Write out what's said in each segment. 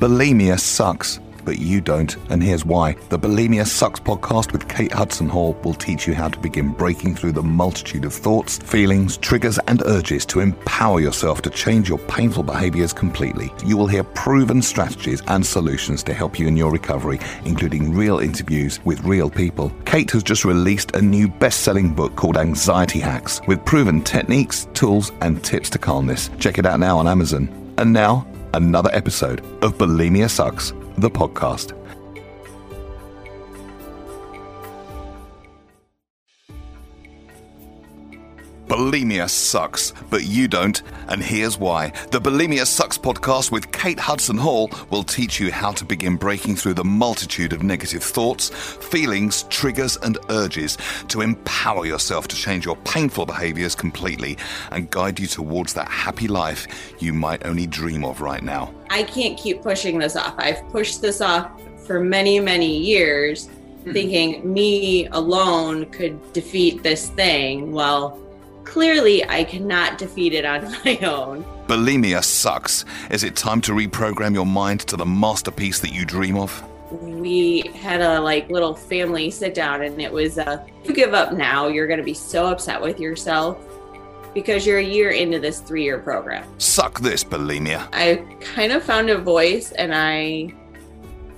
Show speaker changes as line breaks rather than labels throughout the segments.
Bulimia sucks, but you don't, and here's why. The Bulimia Sucks podcast with Kate Hudson Hall will teach you how to begin breaking through the multitude of thoughts, feelings, triggers, and urges to empower yourself to change your painful behaviors completely. You will hear proven strategies and solutions to help you in your recovery, including real interviews with real people. Kate has just released a new best selling book called Anxiety Hacks with proven techniques, tools, and tips to calmness. Check it out now on Amazon. And now, another episode of Bulimia Sucks, the podcast. Bulimia sucks, but you don't, and here's why. The Bulimia Sucks podcast with Kate Hudson Hall will teach you how to begin breaking through the multitude of negative thoughts, feelings, triggers, and urges to empower yourself to change your painful behaviors completely and guide you towards that happy life you might only dream of right now.
I can't keep pushing this off. I've pushed this off for many, many years, hmm. thinking me alone could defeat this thing. Well, clearly I cannot defeat it on my own.
Bulimia sucks. Is it time to reprogram your mind to the masterpiece that you dream of?
We had a like little family sit down and it was uh if you give up now, you're going to be so upset with yourself because you're a year into this 3-year program.
Suck this, bulimia.
I kind of found a voice and I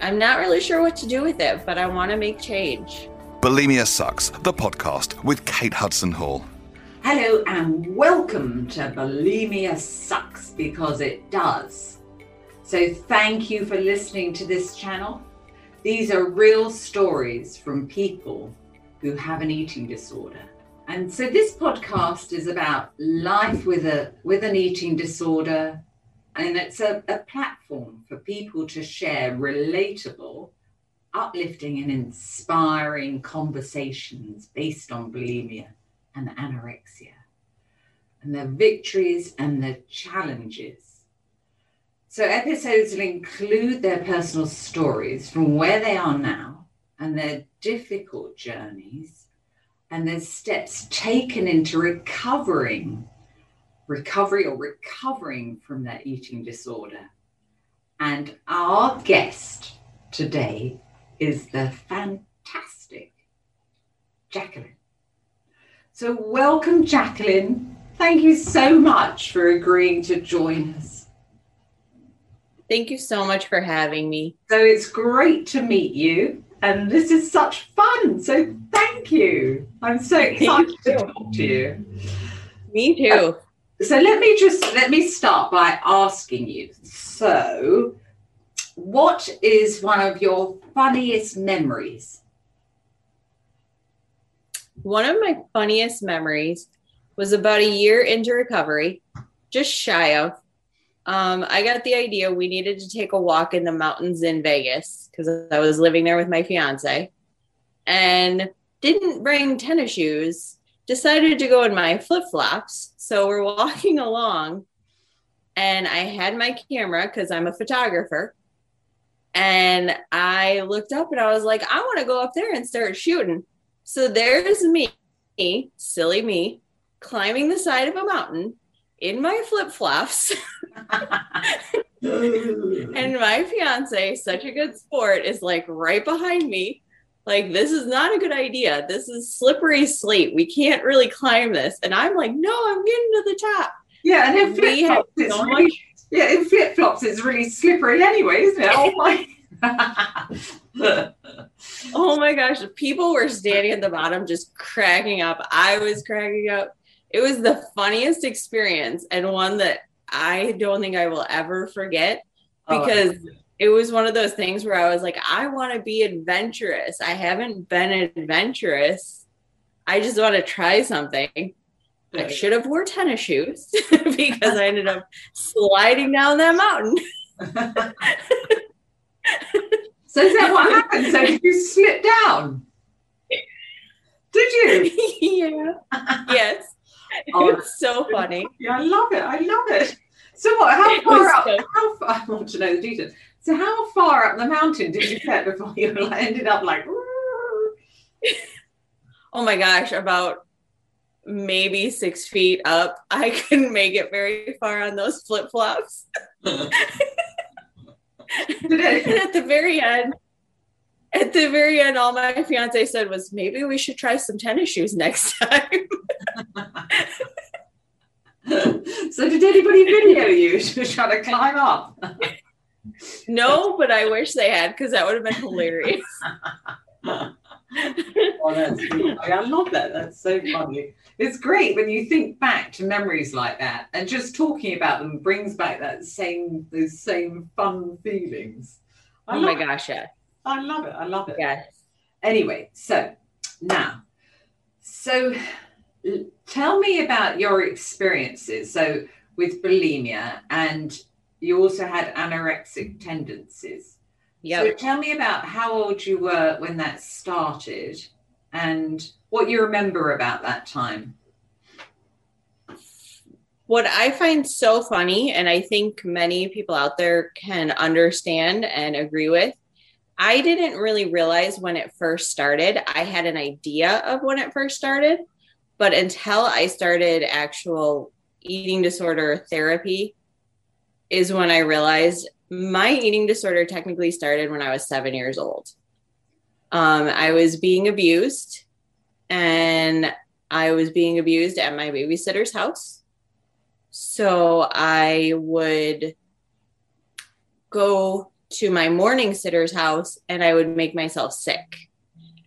I'm not really sure what to do with it, but I want to make change.
Bulimia Sucks, the podcast with Kate Hudson Hall.
Hello and welcome to Bulimia Sucks because it does. So, thank you for listening to this channel. These are real stories from people who have an eating disorder. And so, this podcast is about life with, a, with an eating disorder, and it's a, a platform for people to share relatable, uplifting, and inspiring conversations based on bulimia and anorexia, and the victories and the challenges. So, episodes will include their personal stories from where they are now and their difficult journeys and their steps taken into recovering, recovery or recovering from their eating disorder. And our guest today is the fantastic Jacqueline. So, welcome, Jacqueline. Thank you so much for agreeing to join us.
Thank you so much for having me.
So, it's great to meet you, and this is such fun. So, thank you. I'm so excited to talk to you.
Me too.
So, let me just let me start by asking you. So, what is one of your funniest memories?
One of my funniest memories was about a year into recovery, just shy of. Um, I got the idea we needed to take a walk in the mountains in Vegas because I was living there with my fiance and didn't bring tennis shoes. Decided to go in my flip flops. So we're walking along and I had my camera because I'm a photographer. And I looked up and I was like, I want to go up there and start shooting. So there's me, silly me, climbing the side of a mountain in my flip flops. and my fiance, such a good sport, is like right behind me. Like, this is not a good idea. This is slippery slate. We can't really climb this. And I'm like, no, I'm getting to the top.
Yeah, and in flip flops,
so
really,
much-
yeah, in flip flops, it's really slippery anyway, isn't it? Oh my.
Oh my gosh. People were standing at the bottom just cracking up. I was cracking up. It was the funniest experience and one that I don't think I will ever forget
Oh,
because it was one of those things where I was like, I want to be adventurous. I haven't been adventurous. I just want to try something. I should have wore tennis shoes because I ended up sliding down that mountain.
so is that what happened? So did you slip down? Did you?
yeah. Yes.
Oh,
it was so funny.
Yeah, I love it. I love it. So what? How
It
far up?
so-
How far? I want to know the details. So how far up the mountain did you get before you ended up like?
Oh my gosh, about maybe six feet up. I couldn't make it very far on those flip flops. And at the very end, at the very end, all my fiance said was, maybe we should try some tennis shoes next time.
so did anybody video you trying to climb up?
no, but I wish they had because that would have been hilarious.
oh, that's I love that. That's so funny. It's great when you think back to memories like that, and just talking about them brings back that same those same fun feelings.
I oh my gosh, yeah.
I love it. I love it.
Yes.
Anyway, so now, so tell me about your experiences. So with bulimia, and you also had anorexic tendencies. Yeah. So tell me about how old you were when that started, and what you remember about that time.
What I find so funny, and I think many people out there can understand and agree with, I didn't really realize when it first started. I had an idea of when it first started, but until I started actual eating disorder therapy, is when I realized my eating disorder technically started when I was seven years old. Um, I was being abused, and I was being abused at my babysitter's house. So I would go to my morning sitter's house and I would make myself sick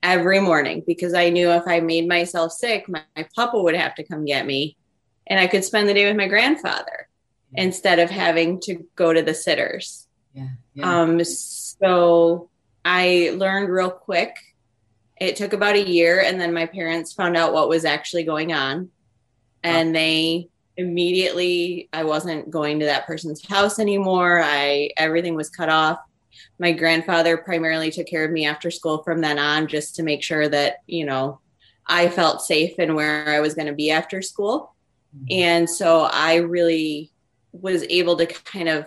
every morning because I knew if I made myself sick, my, my papa would have to come get me and I could spend the day with my grandfather. Instead of having to go to the sitters.
Yeah, yeah.
Um, so I learned real quick. It took about a year, and then my parents found out what was actually going on, and they immediately i wasn't going to that person's house anymore i everything was cut off my grandfather primarily took care of me after school from then on just to make sure that you know i felt safe and where i was going to be after school mm-hmm. and so i really was able to kind of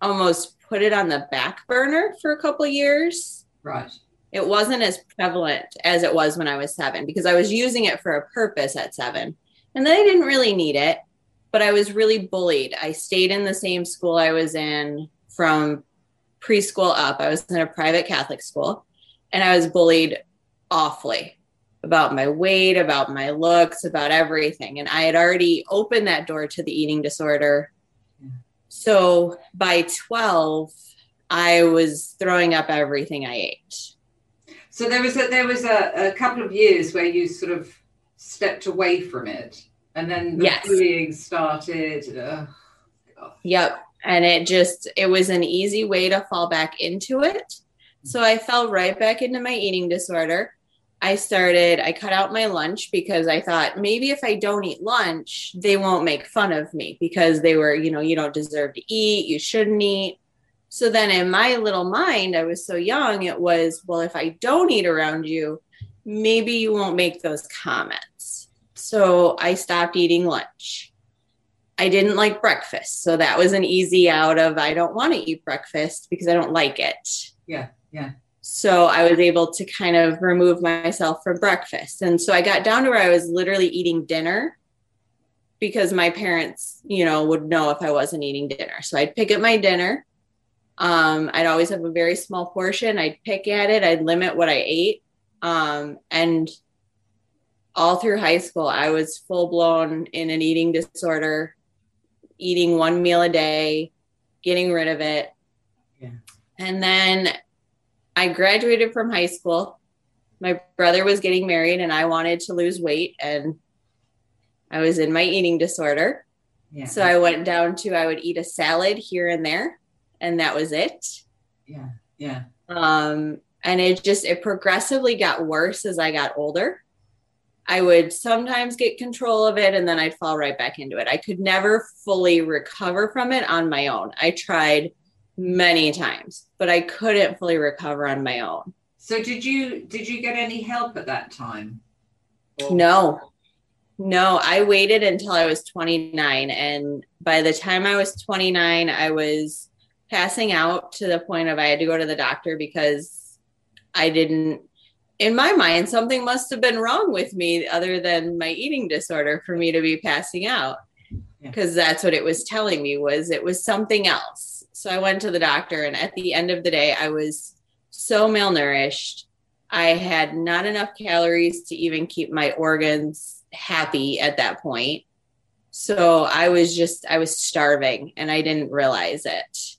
almost put it on the back burner for a couple years
right
it wasn't as prevalent as it was when i was seven because i was using it for a purpose at seven and then I didn't really need it, but I was really bullied. I stayed in the same school I was in from preschool up. I was in a private Catholic school and I was bullied awfully about my weight, about my looks, about everything. And I had already opened that door to the eating disorder. So by 12, I was throwing up everything I ate.
So there was a, there was a, a couple of years where you sort of stepped away from it and then the yes. bullying started. Oh,
yep. And it just, it was an easy way to fall back into it. So I fell right back into my eating disorder. I started, I cut out my lunch because I thought maybe if I don't eat lunch, they won't make fun of me because they were, you know, you don't deserve to eat, you shouldn't eat. So then in my little mind, I was so young, it was, well, if I don't eat around you, maybe you won't make those comments. So I stopped eating lunch. I didn't like breakfast. So that was an easy out of I don't want to eat breakfast because I don't like it.
Yeah. Yeah.
So I was able to kind of remove myself from breakfast. And so I got down to where I was literally eating dinner because my parents, you know, would know if I wasn't eating dinner. So I'd pick up my dinner. Um, I'd always have a very small portion. I'd pick at it. I'd limit what I ate. Um, and all through high school, I was full blown in an eating disorder, eating one meal a day, getting rid of it. Yeah. And then I graduated from high school. My brother was getting married, and I wanted to lose weight, and I was in my eating disorder. Yeah. So I went down to I would eat a salad here and there, and that was it.
Yeah. Yeah.
Um, and it just it progressively got worse as i got older i would sometimes get control of it and then i'd fall right back into it i could never fully recover from it on my own i tried many times but i couldn't fully recover on my own.
So did you did you get any help at that time?
Or- no. No i waited until i was 29 and by the time i was 29 i was passing out to the point of i had to go to the doctor because I didn't in my mind something must have been wrong with me other than my eating disorder for me to be passing out. Because yeah. that's what it was telling me was it was something else So I went to the doctor, and at the end of the day, I was so malnourished. I had not enough calories to even keep my organs happy at that point. So I was just, I was starving and I didn't realize it.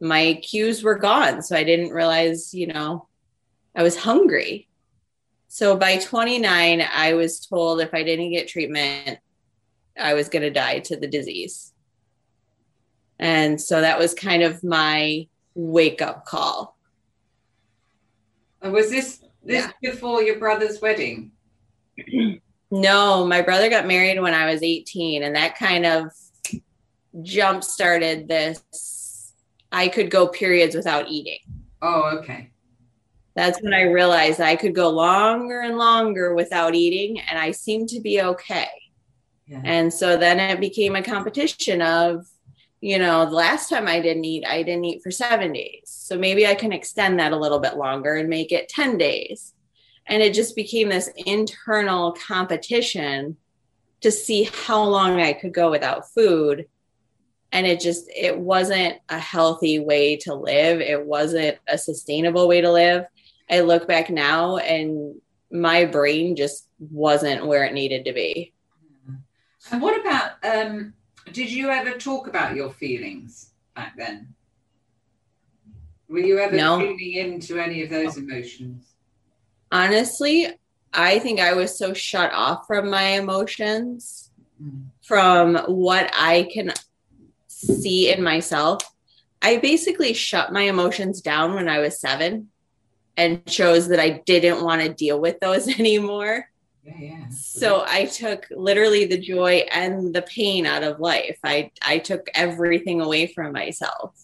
My cues were gone. So I didn't realize, you know, I was hungry. So by 29, I was told if I didn't get treatment, I was going to die to the disease. And so that was kind of my wake up call.
And was this this yeah. before your brother's wedding?
no, my brother got married when I was 18 and that kind of jump started this I could go periods without eating.
Oh, okay.
That's when I realized I could go longer and longer without eating and I seemed to be okay. Yeah. And so then it became a competition of you know, the last time I didn't eat, I didn't eat for seven days. So maybe I can extend that a little bit longer and make it 10 days. And it just became this internal competition to see how long I could go without food. And it just, it wasn't a healthy way to live. It wasn't a sustainable way to live. I look back now and my brain just wasn't where it needed to be.
And what about um, did you ever talk about your feelings back then? Were you ever no. feeling into any of those emotions?
Honestly, I think I was so shut off from my emotions, mm. from what I can see in myself. I basically shut my emotions down when I was seven and chose that I didn't want to deal with those anymore.
Yeah,
So I took literally the joy and the pain out of life. I I took everything away from myself.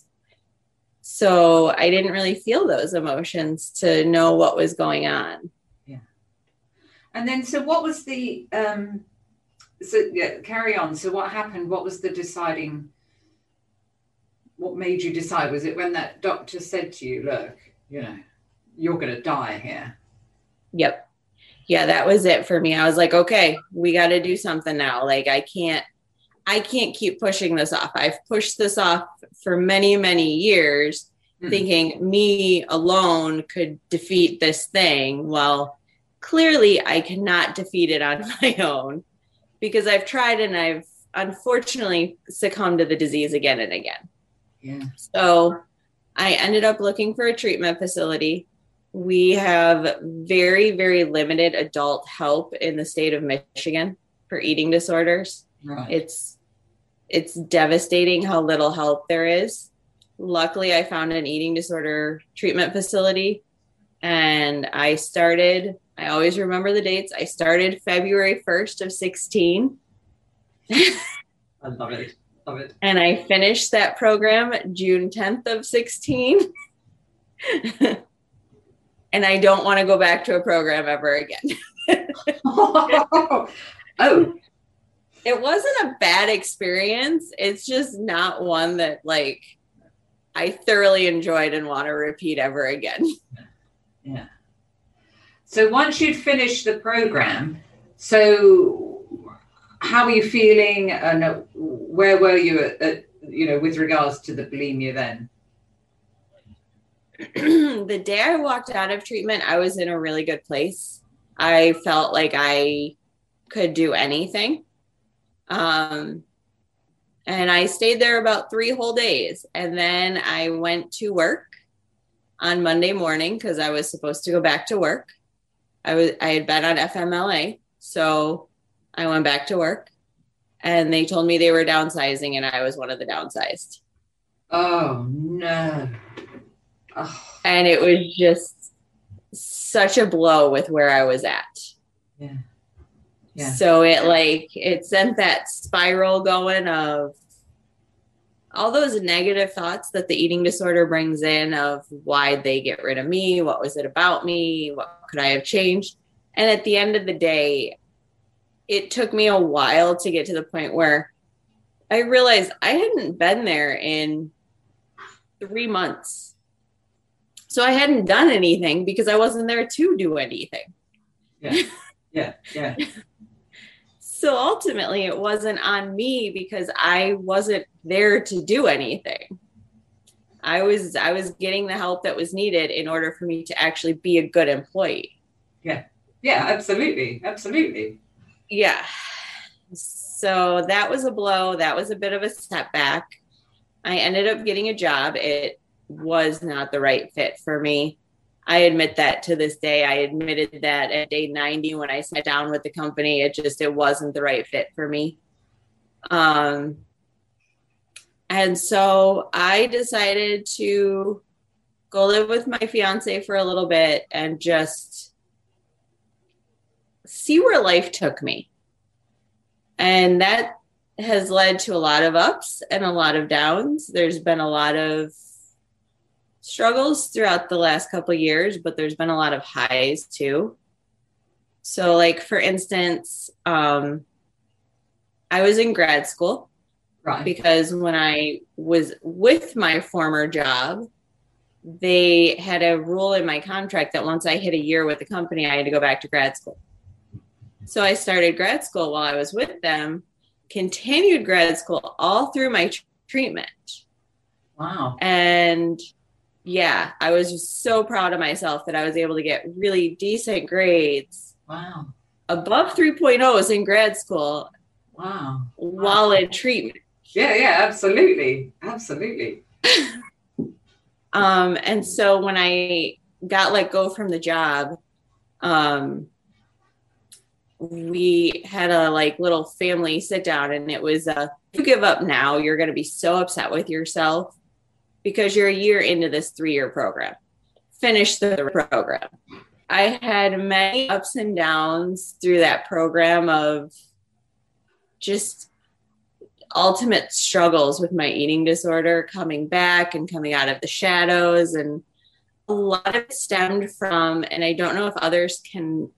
So I didn't really feel those emotions to know what was going on.
Yeah. And then so what was the um so yeah, carry on. So what happened? What was the deciding what made you decide? Was it when that doctor said to you, look, you know, you're gonna die here?
Yep yeah, that was it for me. I was like, okay, we got to do something now. Like, I can't, I can't keep pushing this off. I've pushed this off for many, many years, mm-hmm. thinking me alone could defeat this thing. Well, clearly, I cannot defeat it on my own because I've tried and I've unfortunately succumbed to the disease again and again.
Yeah.
So I ended up looking for a treatment facility we have very, very limited adult help in the state of Michigan for eating disorders. Right. It's it's devastating how little help there is. Luckily, I found an eating disorder treatment facility and I started, I always remember the dates. I started February 1st of 16.
I love it. Love it.
And I finished that program June 10th of 16. and I don't want to go back to a program ever again.
oh.
It wasn't a bad experience. It's just not one that like I thoroughly enjoyed and want to repeat ever again.
Yeah. So once you'd finished the program, so how were you feeling and where were you at, at you know with regards to the bulimia then?
the day I walked out of treatment, I was in a really good place. I felt like I could do anything. Um, and I stayed there about three whole days. And then I went to work on Monday morning because I was supposed to go back to work. I was I had been on FMLA, so I went back to work and they told me they were downsizing and I was one of the downsized.
Oh no.
And it was just such a blow with where I was at.
Yeah. Yeah.
So it like it sent that spiral going of all those negative thoughts that the eating disorder brings in of why they get rid of me, what was it about me, what could I have changed? And at the end of the day, it took me a while to get to the point where I realized I hadn't been there in 3 months so I hadn't done anything because I wasn't there to do anything.
Yeah. Yeah. Yeah.
so ultimately, it wasn't on me because I wasn't there to do anything. I was I was getting the help that was needed in order for me to actually be a good employee.
Yeah. Yeah, absolutely. Absolutely.
Yeah. So that was a blow. That was a bit of a setback. I ended up getting a job. It was not the right fit for me. I admit that to this day. I admitted that at day 90 when I sat down with the company. It just it wasn't the right fit for me. Um and so I decided to go live with my fiance for a little bit and just see where life took me. And that has led to a lot of ups and a lot of downs. There's been a lot of struggles throughout the last couple years, but there's been a lot of highs too. So, like for instance, um, I was in grad school
Right.
because when I was with my former job, they had a rule in my contract that once I hit a year with the company, I had to go back to grad school. So I started grad school while I was with them, continued grad school all through my tr- treatment.
Wow.
And yeah, I was just so proud of myself that I was able to get really decent grades
Wow.
above 3.0s in grad school
Wow.
while in treatment.
Yeah, yeah, absolutely. Absolutely.
Um, and so when I got let go from the job, um, we had a like little family sit down, and it was uh, you give up now, you're going to be so upset with yourself because you're a year into this three year program. Finish the program. I had many ups and downs through that program of just ultimate struggles with my eating disorder coming back and coming out of the shadows and a lot of it stemmed from and i don't know if others can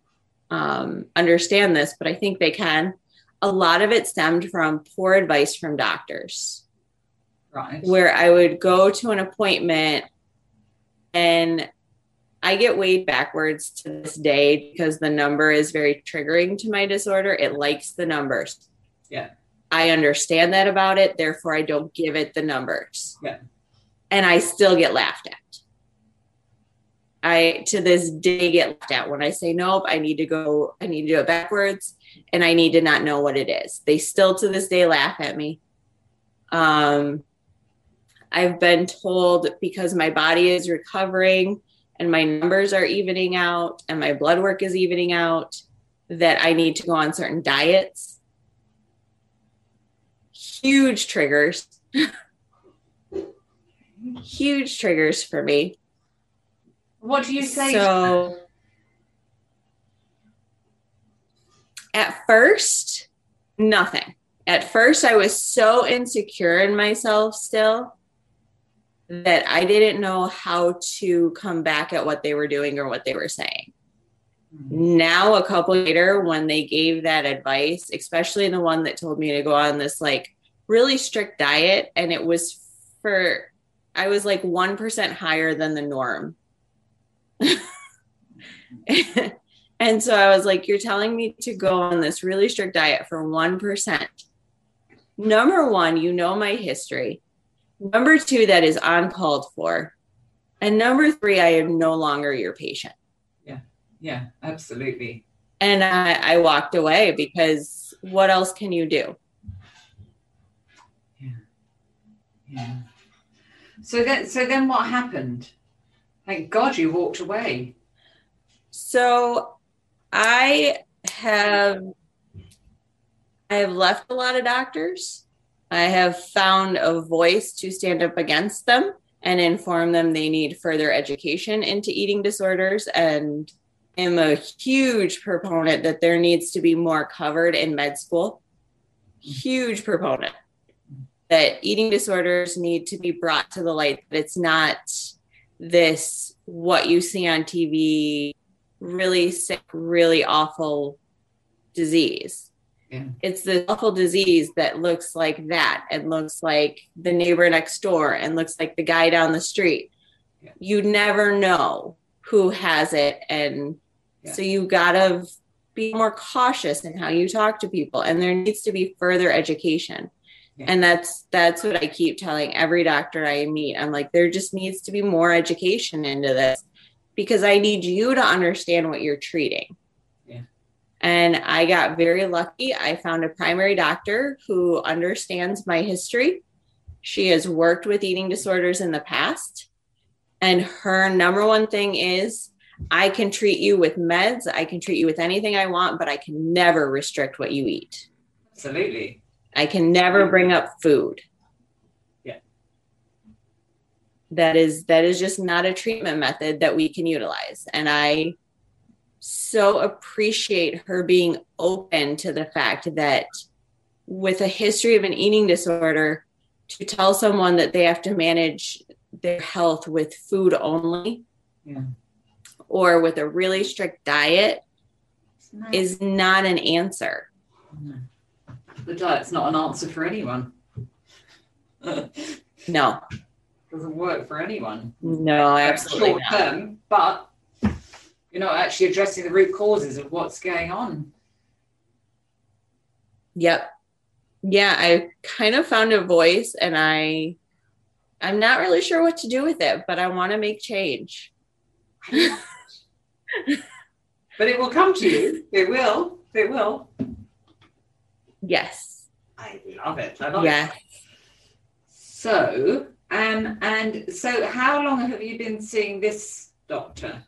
um, understand this but i think they can a lot of it stemmed from poor advice from doctors
Right.
where i would go to an appointment and i get weighed backwards to this day because the number is very triggering to my disorder it likes the numbers
Yeah.
I understand that about it, therefore I don't give it the numbers.
Yeah.
And I still get laughed at. I to this day get laughed at when I say nope, I need to go, I need to do it backwards, and I need to not know what it is. They still to this day laugh at me. Um I've been told because my body is recovering and my numbers are evening out and my blood work is evening out that I need to go on certain diets huge triggers. huge triggers for me.
What do you say?
So at first, nothing. At first, I was so insecure in myself still that I didn't know how to come back at what they were doing or what they were saying.
that?
Now, a couple later, when they gave that advice, especially the one that told me to go on this like really strict diet, and it was for, I was like 1% higher than the norm. and so I was like, You're telling me to go on this really strict diet for 1%. Number one, you know my history. Number two, that is uncalled for. And number three, I am no longer your patient.
Yeah, Yeah. absolutely.
And I, I walked away because what else can you do?
Yeah. Yeah. So then, so then, what happened? Thank God you walked away.
So I have I have left a lot of doctors. I have found a voice to stand up against them and inform them they need further education into eating disorders and am a huge proponent that there needs to be more covered in med school. Huge proponent that eating disorders need to be brought to the light that it's not this what you see on TV really sick, really awful disease. It's the awful disease that looks like that and looks like the neighbor next door and looks like the guy down the street.
Yeah.
You never know who has it. And
Yeah.
so you gotta be more cautious in how you talk to people. And there needs to be further education. Yeah. And that's that's what I keep telling every doctor I meet. I'm like, there just needs to be more education into this because I need you to understand what you're treating. And I got very lucky. I found a primary doctor who understands my history. She has worked with eating disorders in the past. And her number one thing is I can treat you with meds, I can treat you with anything I want, but I can never restrict what you eat.
Absolutely.
I can never bring up food.
Yeah.
That is that is just not a treatment method that we can utilize. And I so appreciate her being open to the fact that with a history of an eating disorder to tell someone that they have to manage their health with food only
yeah.
or with a really strict diet is not an answer.
No the diet's not an answer for anyone.
no.
Doesn't work for anyone.
No, absolutely
short not. term, but you're not actually addressing the root causes of what's going on.
Yep. Yeah, I kind of found a voice and I I'm not really sure what to do with it, but I want to make change.
but it will come to you. It will. It will.
Yes.
I love it. I love
yes.
it. So, um, and so how long have you been seeing this doctor?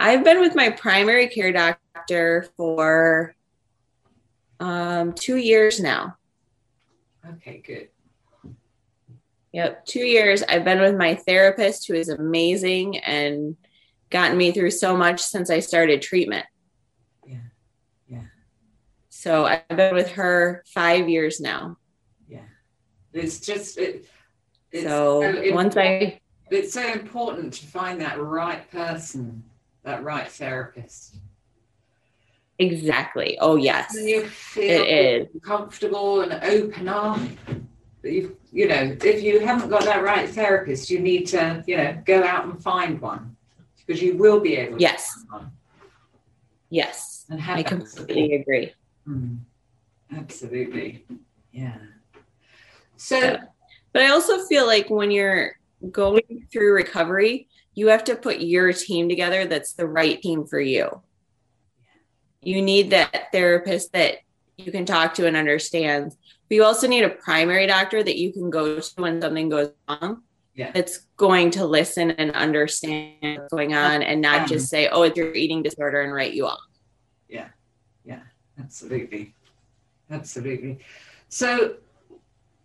I've been with my primary care doctor for um, two years now.
Okay, good.
Yep, two years. I've been with my therapist, who is amazing and gotten me through so much since I started treatment. Yeah, yeah. So I've been with her five years now.
Yeah. It's just, it,
it's so, so once I,
it's so important to find that right person, that right therapist.
Exactly. Oh, yes.
And you feel it is. comfortable and open up. You, you know, if you haven't got that right therapist, you need to, you know, go out and find one because you will be able
yes. Yes. And I completely agree.
Mm, absolutely. Yeah. So,
but I also feel like when you're going through recovery, you have to put your team together that's the right team for you. You need that therapist that you can talk to and understands. But you also need a primary doctor that you can go to when something goes wrong.
Yeah.
That's going to listen and understand what's going on and not just say, oh, it's your eating disorder and write you off.
Yeah. Yeah. Absolutely. Absolutely. So,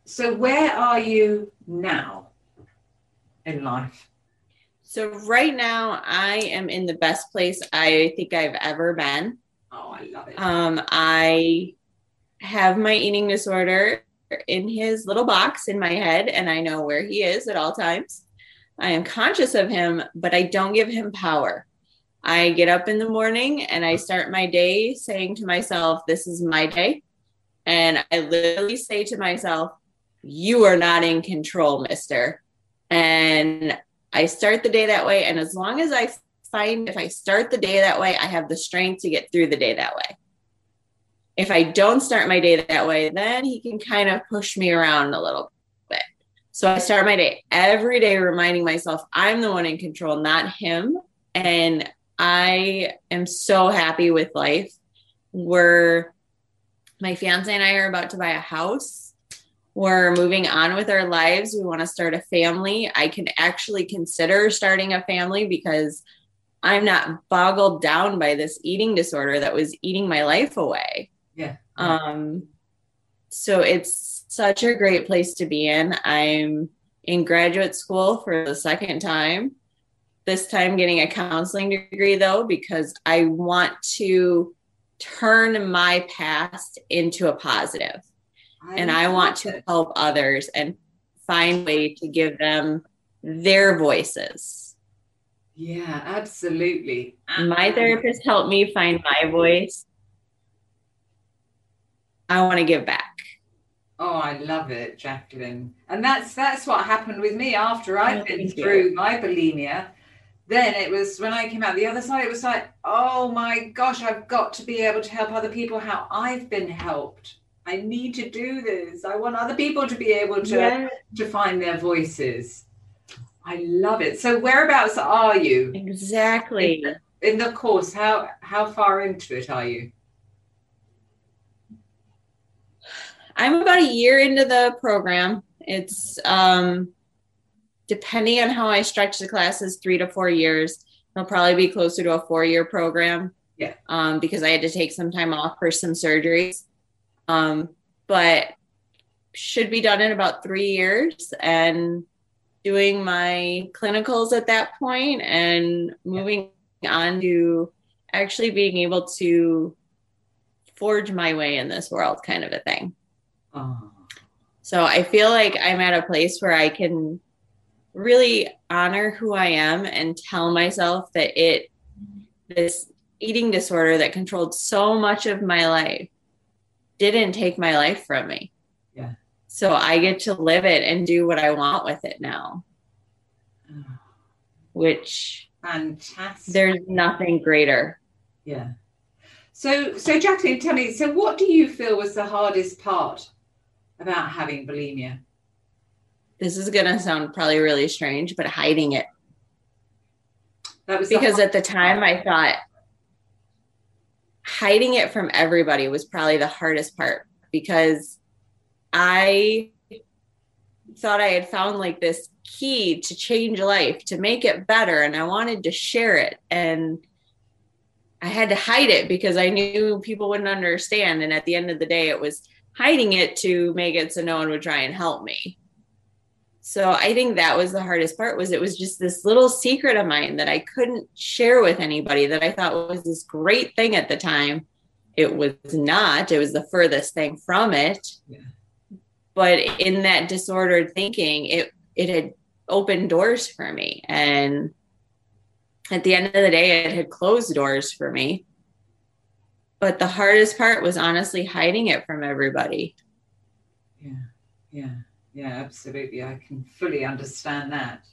so where are you now in life?
So right now I am in the best place I think I've ever been.
Oh, I love it.
Um, I have my eating disorder in his little box in my head, and I know where he is at all times. I am conscious of him, but I don't give him power. I get up in the morning and I start my day saying to myself, This is my day. And I literally say to myself, You are not in control, mister. And I start the day that way. And as long as I find if I start the day that way, I have the strength to get through the day that way. If I don't start my day that way, then he can kind of push me around a little bit. So I start my day every day reminding myself I'm the one in control, not him. And I am so happy with life. We're my fiance and I are about to buy a house. We're moving on with our lives. We want to start a family. I can actually consider starting a family because I'm not boggled down by this eating disorder that was eating my life away.
Yeah.
Um so it's such a great place to be in. I'm in graduate school for the second time this time getting a counseling degree though because I want to turn my past into a positive. I and I want to help others and find a way to give them their voices.
Yeah, absolutely.
My um, therapist helped me find my voice. I want to give back.
Oh, I love it, Jacqueline. And that's that's what happened with me after I've oh, been through you. my bulimia then it was when I came out the other side, it was like, oh my gosh, I've got to be able to help other people how I've been helped. I need to do this. I want other people to be able to
Yeah,
to find their voices. I love it. So whereabouts are you
exactly.
in the course? How how far into it are you?
I'm about a year into the program. It's um depending on how I stretch the classes, three to four years. It'll probably be closer to a four-year program.
Yeah.
Um, because I had to take some time off for some surgeries. Um, but should be done in about three years and doing my clinicals at that point and moving on to actually being able to forge my way in this world kind of a thing.
Oh,
So I feel like I'm at a place where I can really honor who I am and tell myself that it, this eating disorder that controlled so much of my life, didn't take my life from me.
Yeah.
So I get to live it and do what I want with it now, which
fantastic.
there's nothing greater.
Yeah. So, so Jacqueline, tell me, so what do you feel was the hardest part about having bulimia?
This is going to sound probably really strange, but hiding it.
That was the
because
hard-
at the time I thought hiding it from everybody was probably the hardest part because I thought I had found like this key to change life, to make it better, and I wanted to share it. And I had to hide it because I knew people wouldn't understand. And at the end of the day, it was hiding it to make it so no one would try and help me. So I think that was the hardest part was it was just this little secret of mine that I couldn't share with anybody that I thought was this great thing at the time. It was not. It was the furthest thing from it.
Yeah.
But in that disordered thinking, it it had opened doors for me and at the end of the day it had closed doors for me. But the hardest part was honestly hiding it from everybody.
Yeah, yeah, yeah, absolutely. I can fully understand that.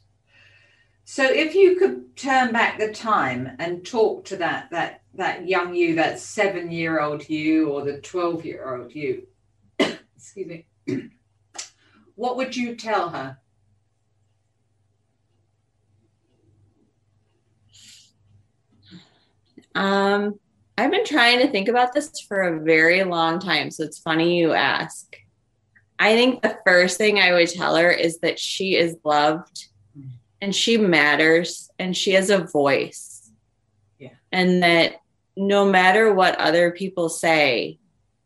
So if you could turn back the time and talk to that that that young you, that seven year old you or the 12 year old you, excuse me, what would you tell her?
Um, I've been trying to think about this for a very long time. So it's funny you ask. I think the first thing I would tell her is that she is loved and she matters and she has a voice.
Yeah.
And that no matter what other people say,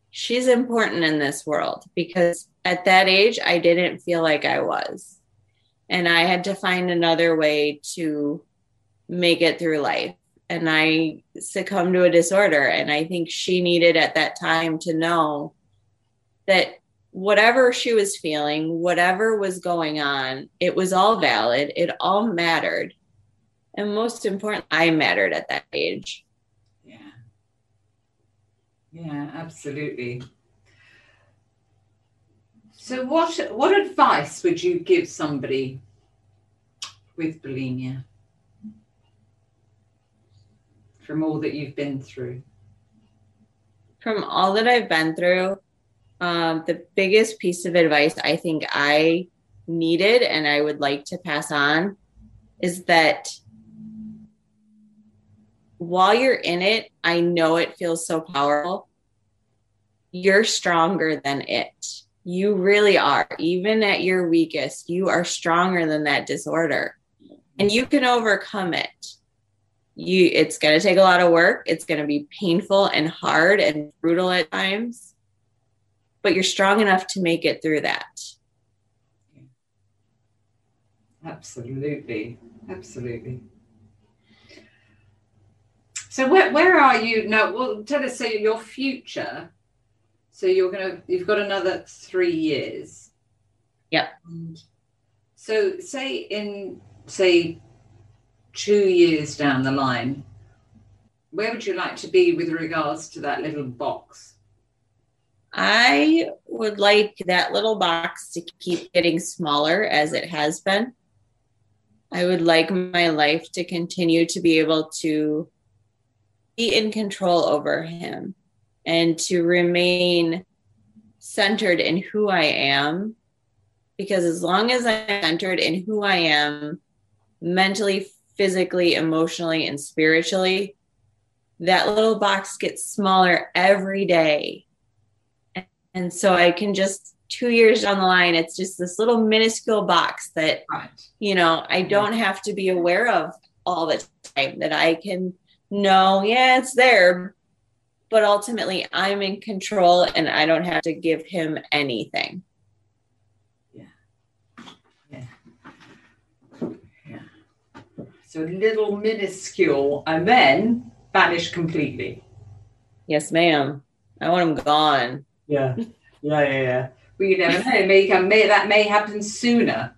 she's important in this world because at that age, I didn't feel like I was. And I had to find another way to make it through life and I succumbed to a disorder. And I think she needed at that time to know that whatever she was feeling, whatever was going on, it was all valid, it all mattered. And most important, I mattered at that age.
Yeah. Yeah, absolutely. So what what advice would you give somebody with bulimia from all that you've been through?
From all that I've been through, um, the biggest piece of advice I think I needed and I would like to pass on is that while you're in it, I know it feels so powerful. You're stronger than it. You really are. Even at your weakest, you are stronger than that disorder. And you can overcome it. You it's going to take a lot of work. It's going to be painful and hard and brutal at times. But you're strong enough to make it through that.
Absolutely. Absolutely. So where where are you now? Well, tell us so your future. So you're gonna you've got another three years.
Yep.
And so say in say two years down the line, where would you like to be with regards to that little box?
I would like that little box to keep getting smaller as it has been. I would like my life to continue to be able to be in control over him and to remain centered in who I am. Because as long as I'm centered in who I am mentally, physically, emotionally, and spiritually, that little box gets smaller every day. And so I can just, two years down the line, it's just this little minuscule box that, you know, I don't have to be aware of all the time, that I can know, yeah, it's there. But ultimately, I'm in control and I don't have to give him anything. Yeah. Yeah. yeah.
So little minuscule and then vanish completely.
Yes, ma'am. I want him gone.
Yeah. Yeah, yeah, yeah.
Well, you never know. It may, come- may that may happen sooner.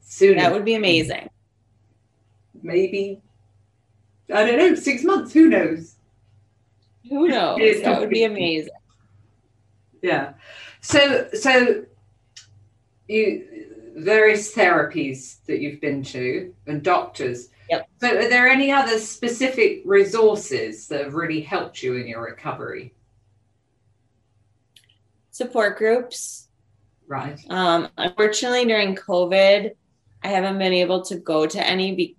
Sooner.
That would be amazing.
maybe I don't know, six months, who knows?
Who knows? That would be amazing.
Yeah. So so you various therapies that you've been to and doctors.
Yep.
So are there any other specific resources that have really helped you in your recovery?
Support groups.
Right.
Um, unfortunately, during COVID, I haven't been able to go to any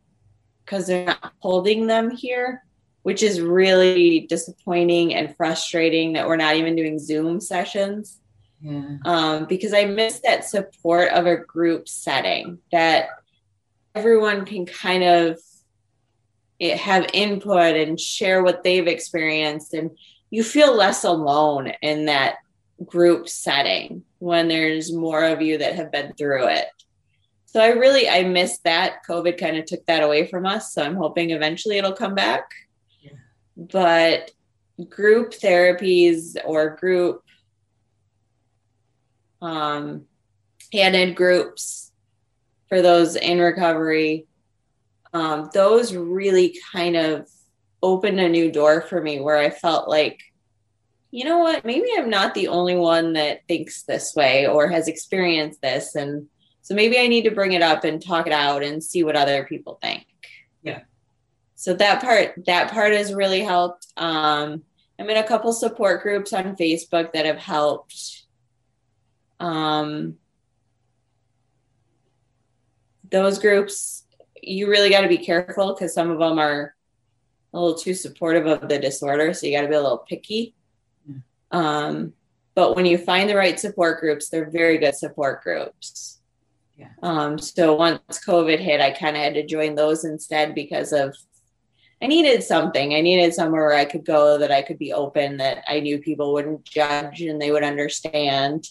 because they're not holding them here, which is really disappointing and frustrating that we're not even doing Zoom sessions.
Yeah.
um, because I miss that support of a group setting that everyone can kind of have input and share what they've experienced, and you feel less alone in that group setting when there's more of you that have been through it. So I really I miss that. COVID kind of took that away from us, so I'm hoping eventually it'll come back.
Yeah.
But group therapies or group um, handed groups for those in recovery. Um, those really kind of opened a new door for me where I felt like, you know what, maybe I'm not the only one that thinks this way or has experienced this. And so maybe I need to bring it up and talk it out and see what other people think.
Yeah.
So that part, that part has really helped. Um, I'm in a couple support groups on Facebook that have helped. Um, those groups, you really got to be careful because some of them are a little too supportive of the disorder. So you got to be a little picky. Um, but when you find the right support groups, they're very good support groups.
Yeah.
Um, so once COVID hit, I kind of had to join those instead because of I needed something. I needed somewhere where I could go that I could be open, that I knew people wouldn't judge and they would understand.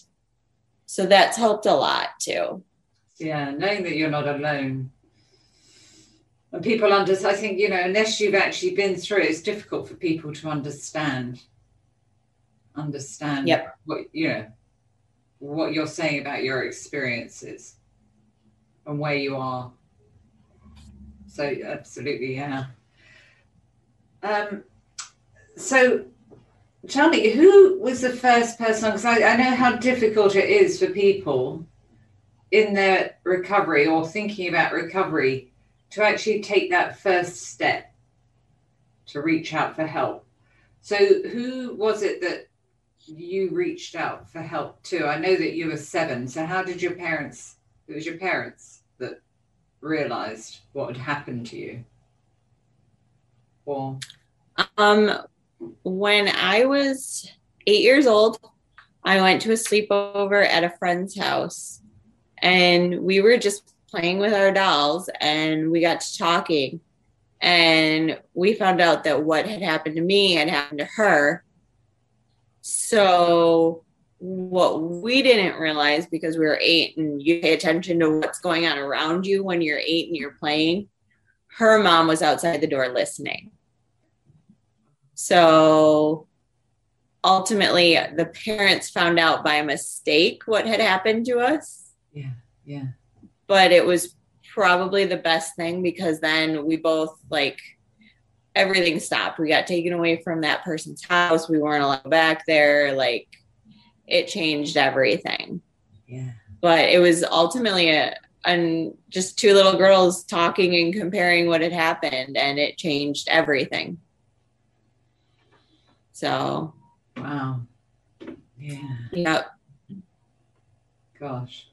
So that's helped a lot too.
Yeah, knowing that you're not alone. And people under I think, you know, unless you've actually been through it, it's difficult for people to understand. Understand
Yep.
what you know what you're saying about your experiences and where you are. So absolutely, yeah. Um so tell me, who was the first person? Because I, I know how difficult it is for people in their recovery or thinking about recovery to actually take that first step to reach out for help. So, who was it that you reached out for help too. I know that you were seven. So, how did your parents, it was your parents that realized what had happened to you? Or,
Um, when I was eight years old, I went to a sleepover at a friend's house and we were just playing with our dolls and we got to talking and we found out that what had happened to me had happened to her. So what we didn't realize because we were eight and you pay attention to what's going on around you when you're eight and you're playing, her mom was outside the door listening. So ultimately, the parents found out by mistake what had happened to us.
yeah, yeah,
But it was probably the best thing because then we both like everything stopped. We got taken away from that person's house. We weren't allowed back there. Like it changed everything.
yeah.
But it was ultimately a and just two little girls talking and comparing what had happened and it changed everything. So
Wow. Yeah.
Yep.
Gosh.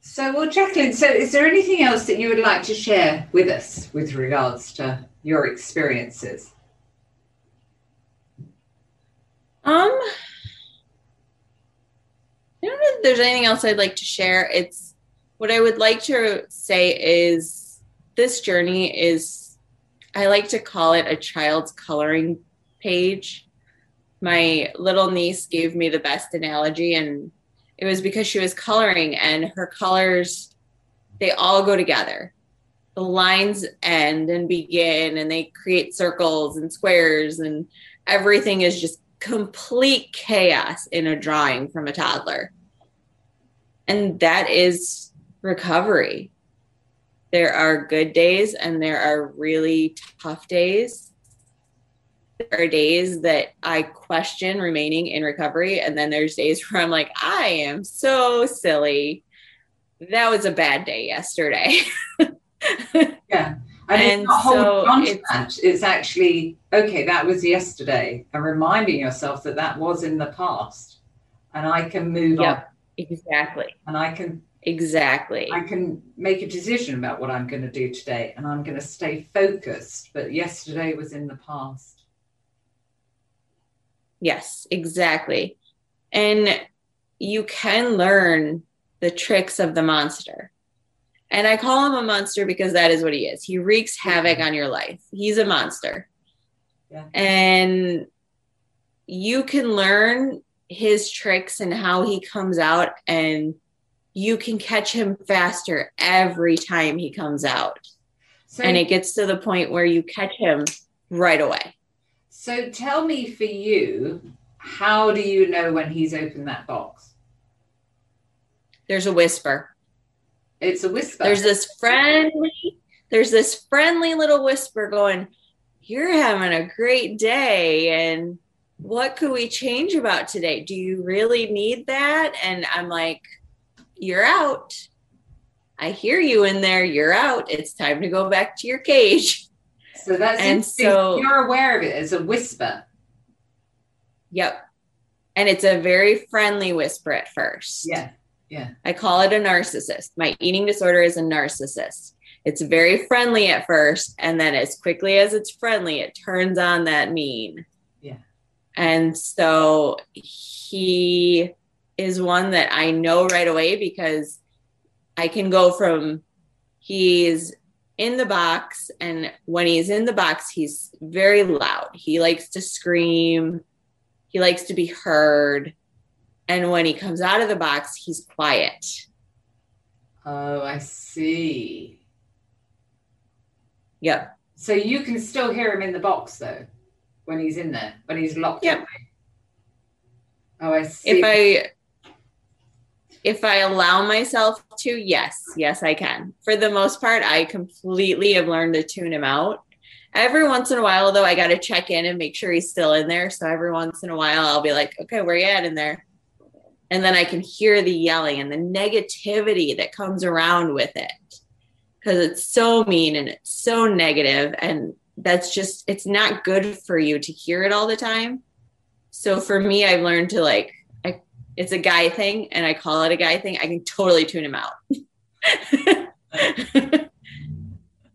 So, well, Jacqueline, so is there anything else that you would like to share with us with regards to your experiences?
Um, I don't know if there's anything else I'd like to share. It's what I would like to say is this journey is, I like to call it a child's coloring page. My little niece gave me the best analogy, and it was because she was coloring, and her colors, they all go together. The lines end and begin, and they create circles and squares, and everything is just complete chaos in a drawing from a toddler. And that is recovery. There are good days and there are really tough days. There are days that I question remaining in recovery. And then there's days where I'm like, I am so silly. That was a bad day yesterday.
yeah. And,
And
it's
so it's-
that. It's actually, okay, that was yesterday, and reminding yourself that that was in the past. And I can move on
exactly.
and I can
Exactly.
I can make a decision about what I'm going to do today and I'm going to stay focused. But yesterday was in the past.
Yes, exactly. And you can learn the tricks of the monster. And I call him a monster because that is what he is. He wreaks havoc on your life. He's a monster.
Yeah.
And you can learn his tricks and how he comes out, and you can catch him faster every time he comes out.
So,
And it gets to the point where you catch him right away.
so tell me for you, how do you know when he's opened that box?
There's a whisper.
It's a whisper.
there's this friendly there's this friendly little whisper going you're having a great day and what could we change about today? Do you really need that? And i'm like you're out. I hear you in there. You're out. It's time to go back to your cage.
So that's
and so-
you're aware of it. As a whisper.
yep. And it's a very friendly whisper at first.
Yeah.
I call it a narcissist. My eating disorder is a narcissist. It's very friendly at first, and then as quickly as it's friendly, it turns on that mean.
Yeah.
And so he is one that I know right away because I can go from he's in the box, and when he's in the box, he's very loud. He likes to scream, he likes to be heard. And when he comes out of the box, he's quiet.
Oh, I see.
Yep.
So you can still hear him in the box though, when he's in there, when he's locked
Yep.
away. Oh, I see.
If I if I allow myself to, yes, yes, I can. For the most part, I completely have learned to tune him out. Every once in a while, though, I got to check in and make sure he's still in there. So every once in a while, I'll be like, okay, where you at in there? And then I can hear the yelling and the negativity that comes around with it. Because it's so mean and it's so negative and that's just it's not good for you to hear it all the time. So for me i've learned to like I, it's a guy thing and i call it a guy thing. I can totally tune him out.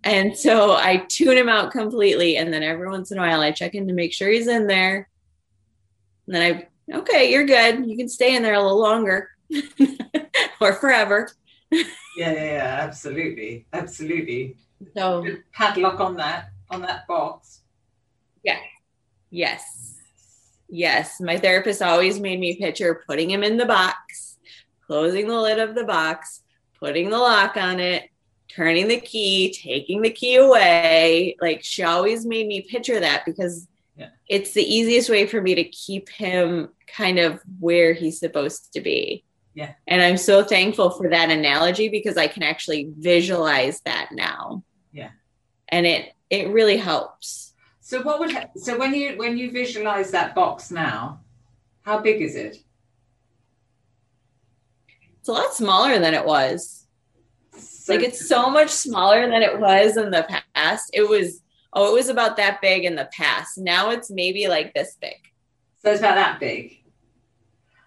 And so i tune him out completely and then every once in a while i check in to make sure he's in there. And then i okay you're good you can stay in there a little longer or forever
yeah, yeah, yeah, absolutely, absolutely.
so
padlock on that on that box. Yeah.
Yes. Yes. My therapist always made me picture putting him in the box, closing the lid of the box, putting the lock on it, turning the key, taking the key away. Like she always made me picture that because
Yeah.
it's the easiest way for me to keep him kind of where he's supposed to be.
Yeah.
And I'm so thankful for that analogy because I can actually visualize that now.
Yeah.
And it it really helps.
So what would so when you when you visualize that box now, how big is it?
It's a lot smaller than it was.
So,
like it's so much smaller than it was in the past. It was oh, it was about that big in the past. Now it's maybe like this big.
so it's about that big.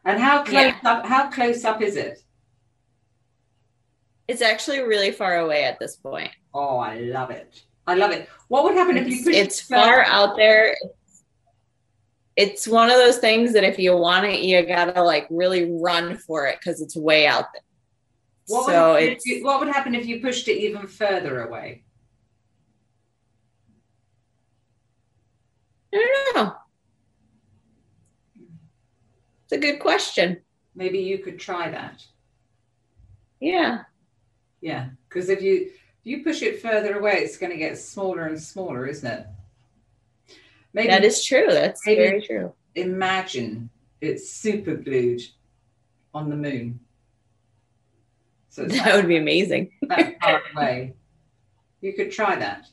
And how close
Yeah.
up? How close up is it?
It's actually really far away at this point.
Oh, I love it. I love it. What would happen if you
It's,
pushed
it's
it
far out there. It's one of those things that if you want it, you gotta like really run for it because it's way out there.
What
so it's
what would happen if you pushed it even further away?
I don't know. It's a good question.
Maybe you could try that.
Yeah.
Yeah, because if you if you push it further away, it's going to get smaller and smaller, isn't it? Maybe
That is true. That's very true.
imagine it's super glued on the moon. So it's
That would be amazing.
that far away. You could try that.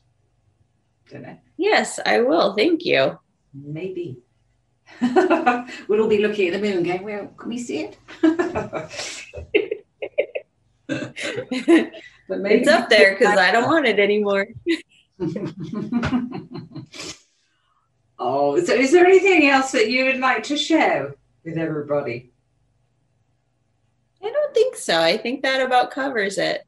Don't know.
Yes, I will. Thank you.
Maybe. we'll all be looking at the moon going, well, can we see it? but maybe
it's up there because I don't want it anymore.
oh, so is there anything else that you would like to share with everybody?
I don't think so. I think that about covers it.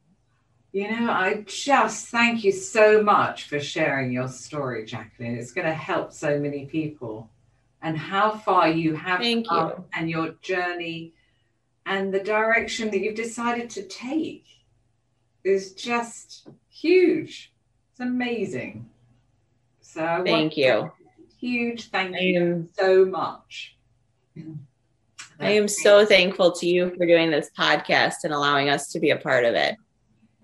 You know, I just thank you so much for sharing your story, Jacqueline. It's going to help so many people. And how far you have
Thank
come
you.
and your journey and the direction that you've decided to take is just huge. It's amazing. So
Thank you.
huge thank
I
you
am
so much.
I am so thankful to you for doing this podcast and allowing us to be a part of it.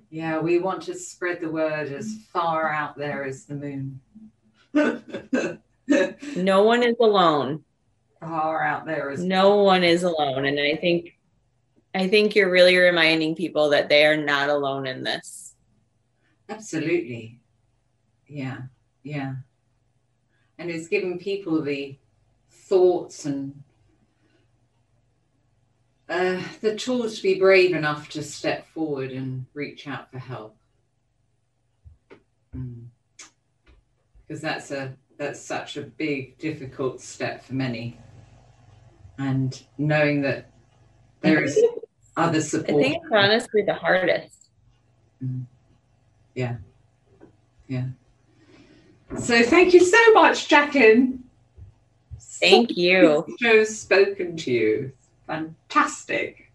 Yeah, we want to spread the word as far out there as the moon.
No one is alone.
far out there as
No one is alone. And I think I think you're really reminding people that they are not alone in this.
absolutely. Yeah, yeah. And it's giving people the thoughts and uh, the tools to be brave enough to step forward and reach out for help. Because that's a that's such a big, difficult step for many. And knowing that there is other support.
I think it's honestly the hardest. Mm. Yeah. Yeah.
So thank you so much, Jacqueline.
Thank you.
Joe's spoken to you. Fantastic.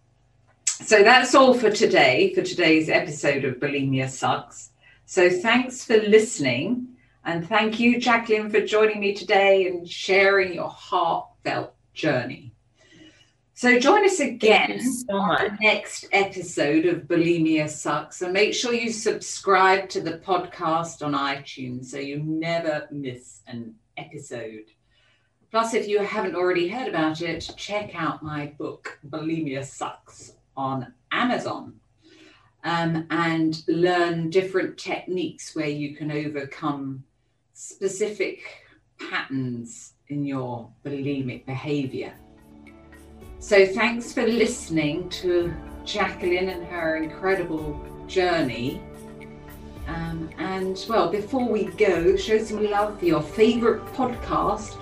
So that's all for today, for today's episode of Bulimia Sucks. So thanks for listening. And thank you, Jacqueline, for joining me today and sharing your heartfelt journey. So join us again
so
on the next episode of Bulimia Sucks. And make sure you subscribe to the podcast on iTunes so you never miss an episode. Plus, if you haven't already heard about it, check out my book, Bulimia Sucks, on Amazon um, and learn different techniques where you can overcome specific patterns in your bulimic behavior. So, thanks for listening to Jacqueline and her incredible journey. Um, and well, before we go, show some love for your favorite podcast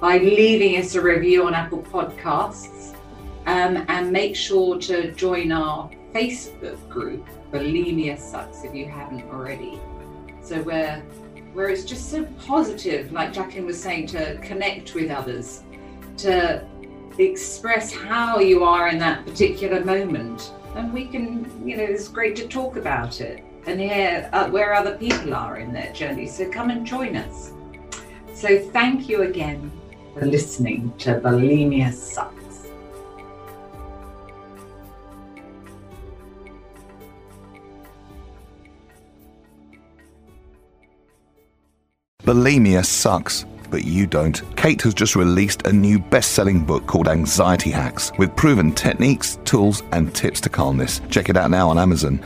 by leaving us a review on Apple Podcasts. Um, and make sure to join our Facebook group, Bulimia Sucks, if you haven't already. So, where, where it's just so positive, like Jacqueline was saying, to connect with others, to express how you are in that particular moment. And we can, you know, it's great to talk about it and hear uh, where other people are in their journey. So come and join us. So thank you again for listening to Bulimia Sucks.
Bulimia sucks, but you don't. Kate has just released a new best selling book called Anxiety Hacks with proven techniques, tools, and tips to calmness. Check it out now on Amazon.